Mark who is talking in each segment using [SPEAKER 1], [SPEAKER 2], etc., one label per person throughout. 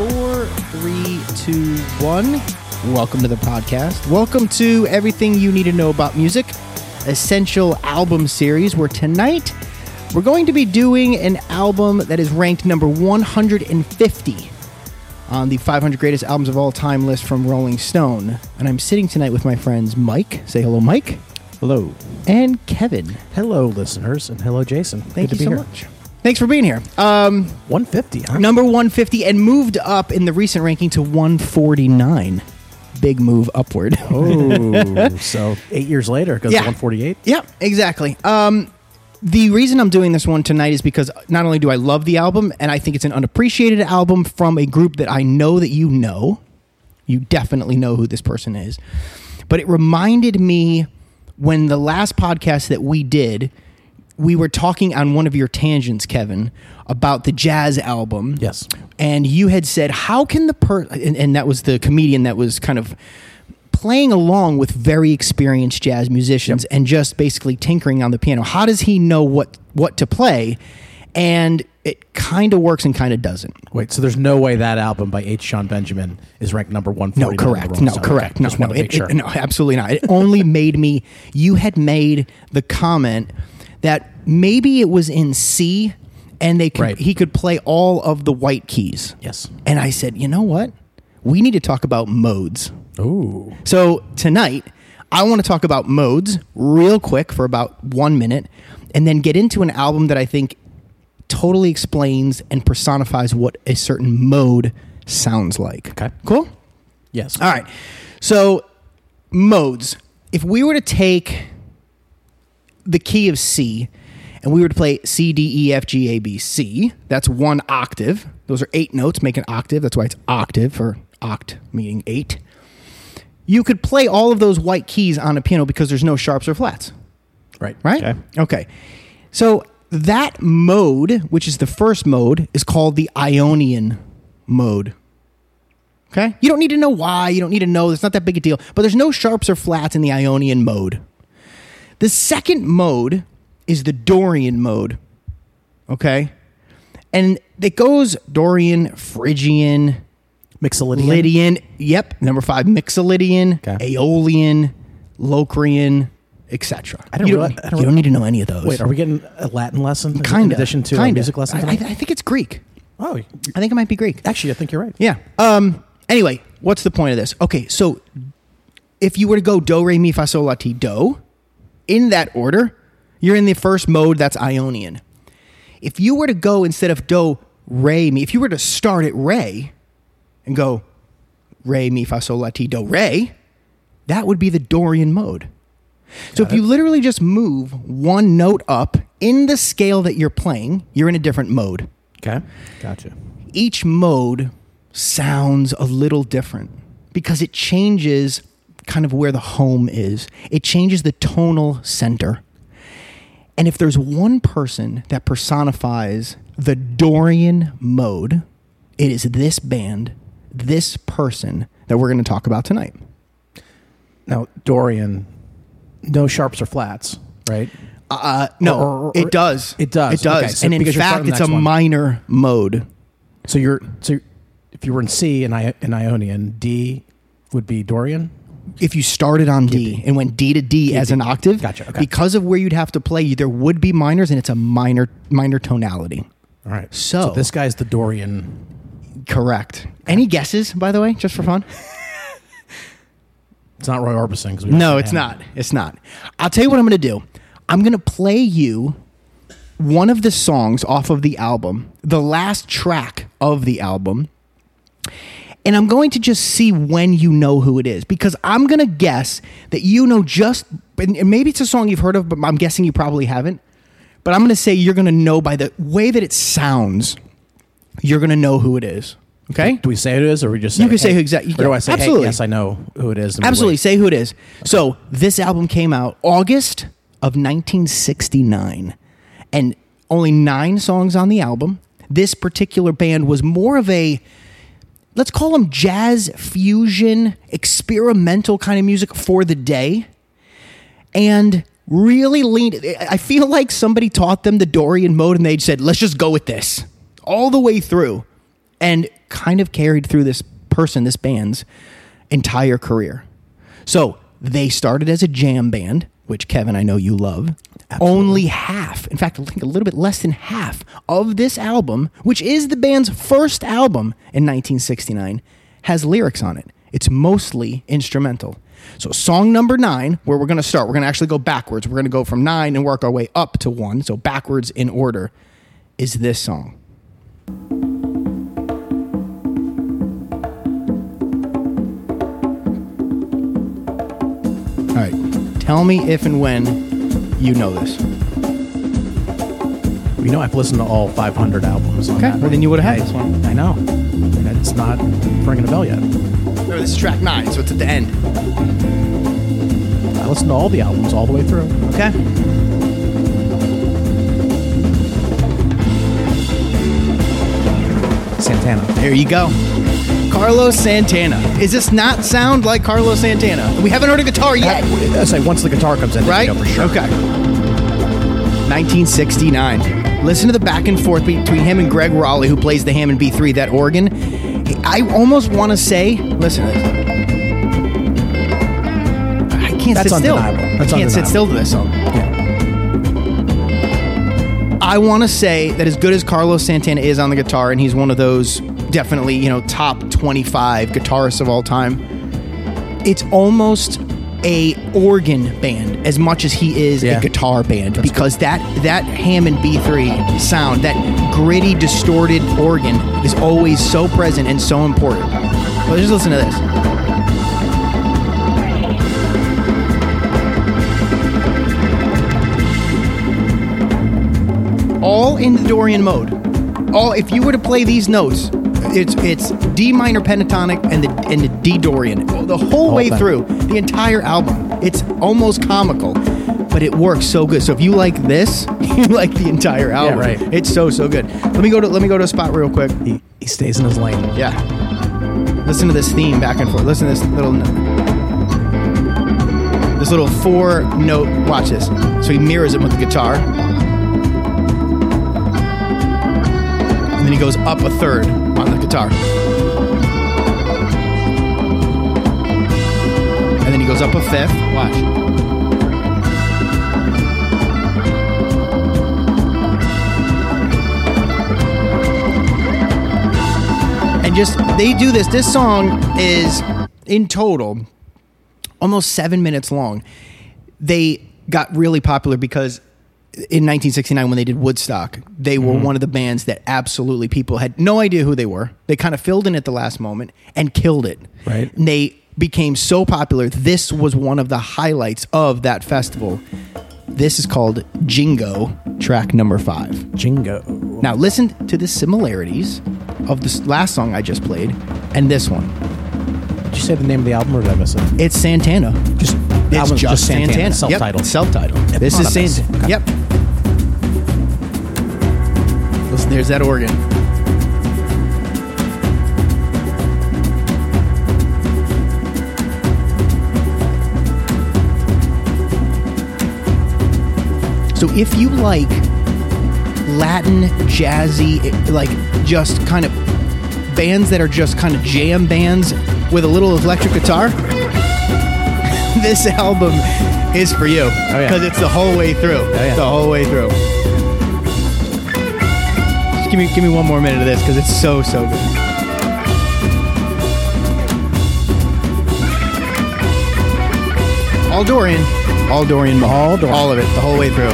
[SPEAKER 1] Four, three, two, one. Welcome to the podcast. Welcome to everything you need to know about music, essential album series. Where tonight we're going to be doing an album that is ranked number 150 on the 500 greatest albums of all time list from Rolling Stone. And I'm sitting tonight with my friends Mike. Say hello, Mike.
[SPEAKER 2] Hello.
[SPEAKER 1] And Kevin.
[SPEAKER 2] Hello, listeners, and hello, Jason.
[SPEAKER 1] Thank
[SPEAKER 2] Good
[SPEAKER 1] you so
[SPEAKER 2] here.
[SPEAKER 1] much. Thanks for being here. Um,
[SPEAKER 2] 150, huh?
[SPEAKER 1] number 150 and moved up in the recent ranking to 149. Big move upward.
[SPEAKER 2] Oh, so eight years later, it goes
[SPEAKER 1] Yeah.
[SPEAKER 2] to 148.
[SPEAKER 1] Yeah, exactly. Um, the reason I'm doing this one tonight is because not only do I love the album, and I think it's an unappreciated album from a group that I know that you know. You definitely know who this person is. But it reminded me when the last podcast that we did, we were talking on one of your tangents, Kevin, about the jazz album
[SPEAKER 2] Yes.
[SPEAKER 1] and you had said how can the per and, and that was the comedian that was kind of playing along with very experienced jazz musicians and just basically tinkering on the piano how does he know what what to play and it kind of works and kind of doesn't
[SPEAKER 2] Wait, so there's no way that album by H. Jon Benjamin is ranked number one.
[SPEAKER 1] no correct no
[SPEAKER 2] Stone?
[SPEAKER 1] correct
[SPEAKER 2] Okay,
[SPEAKER 1] no
[SPEAKER 2] Just
[SPEAKER 1] no, it-
[SPEAKER 2] sure.
[SPEAKER 1] it- no absolutely not it only made me you had made the comment that maybe it was in c and they could,
[SPEAKER 2] Right.
[SPEAKER 1] he could play all of the white keys
[SPEAKER 2] Yes.
[SPEAKER 1] And I said, you know what? We need to talk about modes.
[SPEAKER 2] Ooh.
[SPEAKER 1] So tonight, I want to talk about modes real quick for about one minute, and then get into an album that I think totally explains and personifies what a certain mode sounds like.
[SPEAKER 2] Okay.
[SPEAKER 1] Cool?
[SPEAKER 2] Yes.
[SPEAKER 1] All right. So, modes. If we were to take the key of C and we were to play C, D, E, F, G, A, B, C, that's one octave. Those are eight notes, make an octave. That's why it's octave or oct, meaning eight. You could play all of those white keys on a piano because there's no sharps or flats
[SPEAKER 2] Right.
[SPEAKER 1] right?
[SPEAKER 2] Okay.
[SPEAKER 1] Okay. So that mode, which is the first mode, is called the Ionian mode. Okay? You don't need to know why. You don't need to know. It's not that big a deal. But there's no sharps or flats in the Ionian mode. The second mode is the Dorian mode. Okay? And it goes Dorian, Phrygian,
[SPEAKER 2] Mixolydian.
[SPEAKER 1] Lydian. Yep. Number five, Mixolydian,
[SPEAKER 2] Okay.
[SPEAKER 1] Aeolian, Locrian, etc.
[SPEAKER 2] I don't
[SPEAKER 1] you, don't,
[SPEAKER 2] I don't
[SPEAKER 1] you don't need to know any of those.
[SPEAKER 2] Wait, are we getting a Latin lesson
[SPEAKER 1] kind
[SPEAKER 2] in addition to a
[SPEAKER 1] kinda.
[SPEAKER 2] music lesson?
[SPEAKER 1] I, I. I think it's Greek.
[SPEAKER 2] oh,
[SPEAKER 1] I think it might be Greek.
[SPEAKER 2] actually, I think you're right.
[SPEAKER 1] Yeah. Um. Anyway, what's the point of this? Okay, so if you were to go do re mi fa sol la ti do, in that order, you're in the first mode. That's Ionian. If you were to go instead of do re mi, if you were to start at re and go re mi fa sol la ti do re, that would be the Dorian mode. So if you literally just move one note up in the scale that you're playing, you're in a different mode
[SPEAKER 2] Okay. Gotcha.
[SPEAKER 1] each mode sounds a little different because it changes kind of where the home is. It changes the tonal center. And if there's one person that personifies the Dorian mode, it is this band, this person that we're going to talk about tonight.
[SPEAKER 2] Now, Dorian, no sharps or flats, right?
[SPEAKER 1] Uh, no,
[SPEAKER 2] Or- or- or-
[SPEAKER 1] it does.
[SPEAKER 2] it does.
[SPEAKER 1] It does.
[SPEAKER 2] Okay, so
[SPEAKER 1] and in fact, it's a
[SPEAKER 2] one.
[SPEAKER 1] minor mode.
[SPEAKER 2] So you're so if you were in C in, I, in Ionian, D would be Dorian.
[SPEAKER 1] If you started on D, and went D to D as an octave,
[SPEAKER 2] Gotcha, okay.
[SPEAKER 1] because of where you'd have to play, there would be minors, and it's a minor minor tonality.
[SPEAKER 2] All right.
[SPEAKER 1] So-
[SPEAKER 2] this guy's the Dorian.
[SPEAKER 1] Correct. Any guesses, by the way, just for fun?
[SPEAKER 2] It's not Roy Orbison.
[SPEAKER 1] No, it's
[SPEAKER 2] him.
[SPEAKER 1] not. It's not. I'll tell you what I'm going to do. I'm going to play you one of the songs off of the album, the last track of the album. And I'm going to just see when you know who it is because I'm going to guess that you know just, and maybe it's a song you've heard of, but I'm guessing you probably haven't. But I'm going to say you're going to know by the way that it sounds, you're going to know who it is. Okay?
[SPEAKER 2] Do we say who it is, or we just say,
[SPEAKER 1] You can say who exactly-
[SPEAKER 2] Or do I say,
[SPEAKER 1] absolutely.
[SPEAKER 2] hey, yes, I know who it is?
[SPEAKER 1] Absolutely. Say who it is. So this album came out August of 1969, and only nine songs on the album. This particular band was more of a let's call them jazz fusion, experimental kind of music for the day, and really leaned. I feel like somebody taught them the Dorian mode, and they said, "Let's just go with this all the way through." And kind of carried through this person, this band's entire career. So they started as a jam band, which Kevin, I know you love. Only half, in fact, I think a little bit less than half of this album, which is the band's first album in 1969, has lyrics on it. It's mostly instrumental. So, song number nine, where we're going to start, we're going to actually go backwards. We're going to go from nine and work our way up to one. So, backwards in order is this song. All right. Tell me if and when you know this.
[SPEAKER 2] You know, I've listened to all 500 albums. On
[SPEAKER 1] Okay.
[SPEAKER 2] that.
[SPEAKER 1] Well, then you would have had
[SPEAKER 2] I-
[SPEAKER 1] this one.
[SPEAKER 2] I know. It's not ringing a bell yet.
[SPEAKER 1] Remember, this is track nine, so it's at the end.
[SPEAKER 2] I listened to all the albums all the way through.
[SPEAKER 1] Okay.
[SPEAKER 2] Santana.
[SPEAKER 1] There you go. Carlos Santana. Does this not sound like Carlos Santana? We haven't heard a guitar yet,
[SPEAKER 2] I say once the guitar comes in,
[SPEAKER 1] right?
[SPEAKER 2] you know for sure.
[SPEAKER 1] Okay. 1969. Listen to the back and forth between him and Gregg Rolie, who plays the Hammond B3, that organ. I almost want to say, listen to this. I can't
[SPEAKER 2] That's
[SPEAKER 1] sit still.
[SPEAKER 2] undeniable. That's
[SPEAKER 1] I can't sit still to this song. I want to say that as good as Carlos Santana is on the guitar, and he's one of those definitely, you know, top 25 guitarists of all time, it's almost a organ band as much as he is
[SPEAKER 2] Yeah.
[SPEAKER 1] a guitar band because that that Hammond B3 sound, that gritty, distorted organ is always so present and so important. Well, just listen to this. all in the Dorian mode. All if you were to play these notes, it's it's D minor pentatonic and the and the D Dorian the whole way through the entire album. It's almost comical, but it works so good. So if you like this, you like the entire album.
[SPEAKER 2] right.
[SPEAKER 1] It's so so good. Let me go to let me go to a spot real quick.
[SPEAKER 2] He, he stays in his lane.
[SPEAKER 1] Yeah. Listen to this theme back and forth. Listen to this little this little four note. Watch this. So he mirrors it with the guitar. Then he goes up a third on the guitar. And then he goes up a fifth. Watch. and just they do this. This song is in total almost seven minutes long. They got really popular because in 1969 when they did Woodstock, they were mm-hmm. one of the bands that absolutely people had no idea who they were. They kind of filled in at the last moment and killed it.
[SPEAKER 2] Right.
[SPEAKER 1] And they became so popular. This was one of the highlights of that festival. This is called Jingo, track number five.
[SPEAKER 2] Jingo.
[SPEAKER 1] Now listen to the similarities of this last song I just played and this one.
[SPEAKER 2] Did you say the name of the album or did I miss it?
[SPEAKER 1] It's Santana.
[SPEAKER 2] Just
[SPEAKER 1] It's
[SPEAKER 2] album's
[SPEAKER 1] just, Santana.
[SPEAKER 2] Santana. Self-titled.
[SPEAKER 1] Yep, self-titled. This oh,
[SPEAKER 2] is
[SPEAKER 1] Santana.
[SPEAKER 2] Okay.
[SPEAKER 1] Yep. There's that organ. So if you like Latin, jazzy, like just kind of bands that are just kind of jam bands with a little electric guitar, this album is for you oh,
[SPEAKER 2] yeah.
[SPEAKER 1] because it's the whole way through.
[SPEAKER 2] Oh, yeah.
[SPEAKER 1] The whole way through. Just give me give me one more minute of this because it's so so good. All Dorian, all Dorian,
[SPEAKER 2] All Dorian.
[SPEAKER 1] all of it, the whole way through.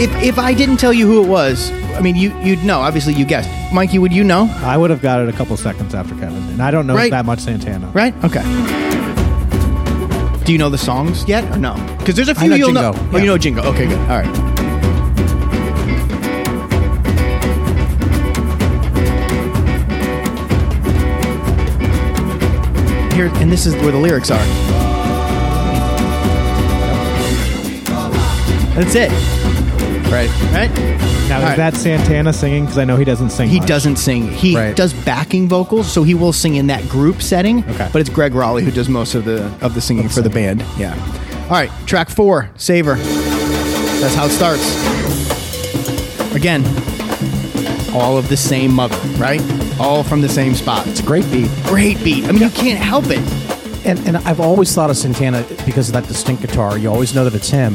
[SPEAKER 1] If if I didn't tell you who it was, I mean you you'd know. Obviously, you guessed. Mikey, would you know?
[SPEAKER 3] I would have got it a couple seconds after Kevin, and I don't know
[SPEAKER 1] Right.
[SPEAKER 3] that much Santana.
[SPEAKER 1] Right? Okay. Do you know the songs yet or no? Because there's a few
[SPEAKER 2] know
[SPEAKER 1] you'll
[SPEAKER 2] Jingo,
[SPEAKER 1] know. Oh,
[SPEAKER 2] yeah.
[SPEAKER 1] you know Jingo. Okay, good. All right. Here, and this is where the lyrics are. That's it.
[SPEAKER 2] Right.
[SPEAKER 1] Right?
[SPEAKER 3] Now,
[SPEAKER 1] All
[SPEAKER 3] is
[SPEAKER 1] right.
[SPEAKER 3] that Santana singing? Because I know he doesn't sing.
[SPEAKER 1] He
[SPEAKER 3] much.
[SPEAKER 1] doesn't sing. He
[SPEAKER 2] Right.
[SPEAKER 1] does backing vocals, so he will sing in that group setting.
[SPEAKER 3] Okay.
[SPEAKER 1] But it's Gregg Rolie who does most of the of the singing for the band. Yeah. All right, track four, Savor. That's how it starts. Again, all of the same mother, right? All from the same spot.
[SPEAKER 2] It's a great beat.
[SPEAKER 1] Great beat. I mean, you can't help it.
[SPEAKER 2] And, and I've always thought of Santana because of that distinct guitar. You always know that it's him.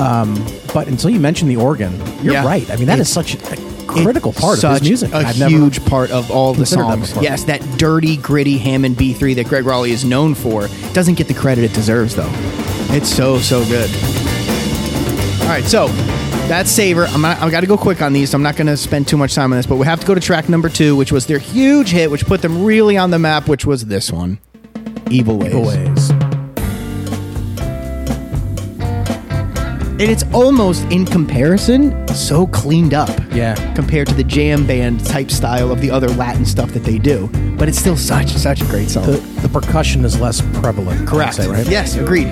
[SPEAKER 2] Um, but until you mention the organ, you're
[SPEAKER 1] Yeah.
[SPEAKER 2] right. I mean, that is
[SPEAKER 1] It's-
[SPEAKER 2] such a critical part of his music.
[SPEAKER 1] A
[SPEAKER 2] I've
[SPEAKER 1] huge part of all the
[SPEAKER 2] considered that
[SPEAKER 1] songs. Yes, that dirty, gritty Hammond B3 that Gregg Rolie is known for doesn't get the credit it deserves, though. It's so so good. All right, so that's Savor. I'm not, I've got to go quick on these. So I'm not going to spend too much time on this, but we have to go to track number two, which was their huge hit, which put them really on the map, which was this one, Evil Ways.
[SPEAKER 2] Evil ways.
[SPEAKER 1] And it's almost in comparison so cleaned up.
[SPEAKER 2] Yeah.
[SPEAKER 1] Compared to the jam band type style of the other Latin stuff that they do, but it's still such such a great song.
[SPEAKER 2] The, the percussion is less prevalent.
[SPEAKER 1] Correct.
[SPEAKER 2] Say, right?
[SPEAKER 1] Yes, agreed.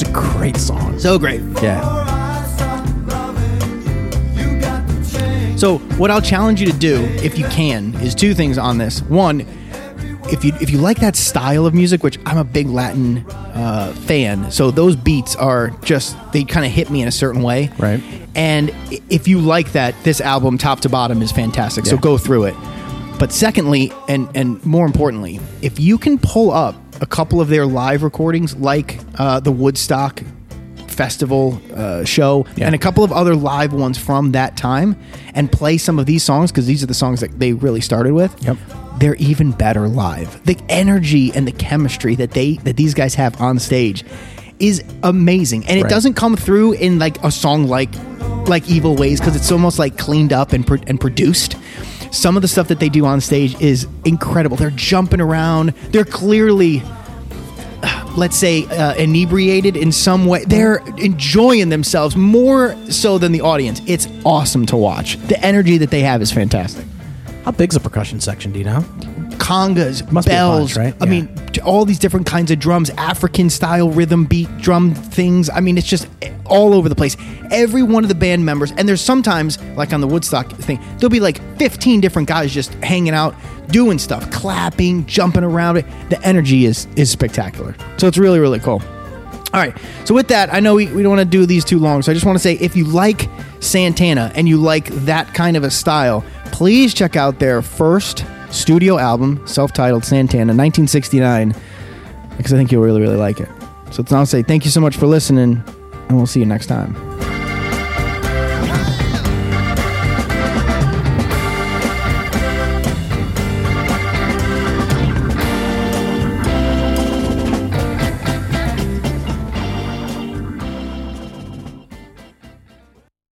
[SPEAKER 2] It's a great song.
[SPEAKER 1] So great.
[SPEAKER 2] Yeah.
[SPEAKER 1] So what I'll challenge you to do, if you can, is two things on this. One, if you if you like that style of music, which I'm a big Latin uh, fan, so those beats are just they kind of hit me in a certain way.
[SPEAKER 2] Right.
[SPEAKER 1] And if you like that, this album top to bottom is fantastic. So go through it. But secondly, and and more importantly, if you can pull up a couple of their live recordings, like uh, the Woodstock festival uh, show
[SPEAKER 2] Yeah.
[SPEAKER 1] and a couple of other live ones from that time, and play some of these songs because these are the songs that they really started with.
[SPEAKER 2] Yep.
[SPEAKER 1] They're even better live. The energy and the chemistry that they that these guys have on stage is amazing, and it
[SPEAKER 2] Right.
[SPEAKER 1] doesn't come through in like a song like like Evil Ways because it's almost like cleaned up and pro- and produced. Some of the stuff that they do on stage is incredible. They're jumping around. They're clearly let's say uh, inebriated in some way they're enjoying themselves more so than the audience it's awesome to watch the energy that they have is fantastic
[SPEAKER 2] How big's the percussion section? Do you know?
[SPEAKER 1] congas
[SPEAKER 2] Must be a
[SPEAKER 1] bells
[SPEAKER 2] bunch, right?
[SPEAKER 1] i
[SPEAKER 2] Yeah.
[SPEAKER 1] mean all these different kinds of drums african style rhythm beat drum things i mean it's just all over the place every one of the band members and there's sometimes like on the woodstock thing there'll be like 15 different guys just hanging out doing stuff clapping jumping around It. the energy is is spectacular so it's really really cool all right. So with that, I know we, we don't want to do these too long. So I just want to say if you like Santana and you like that kind of a style, please check out their first studio album, self-titled Santana, 1969, because I think you'll really, really like it. So now I'll say thank you so much for listening, and we'll see you next time.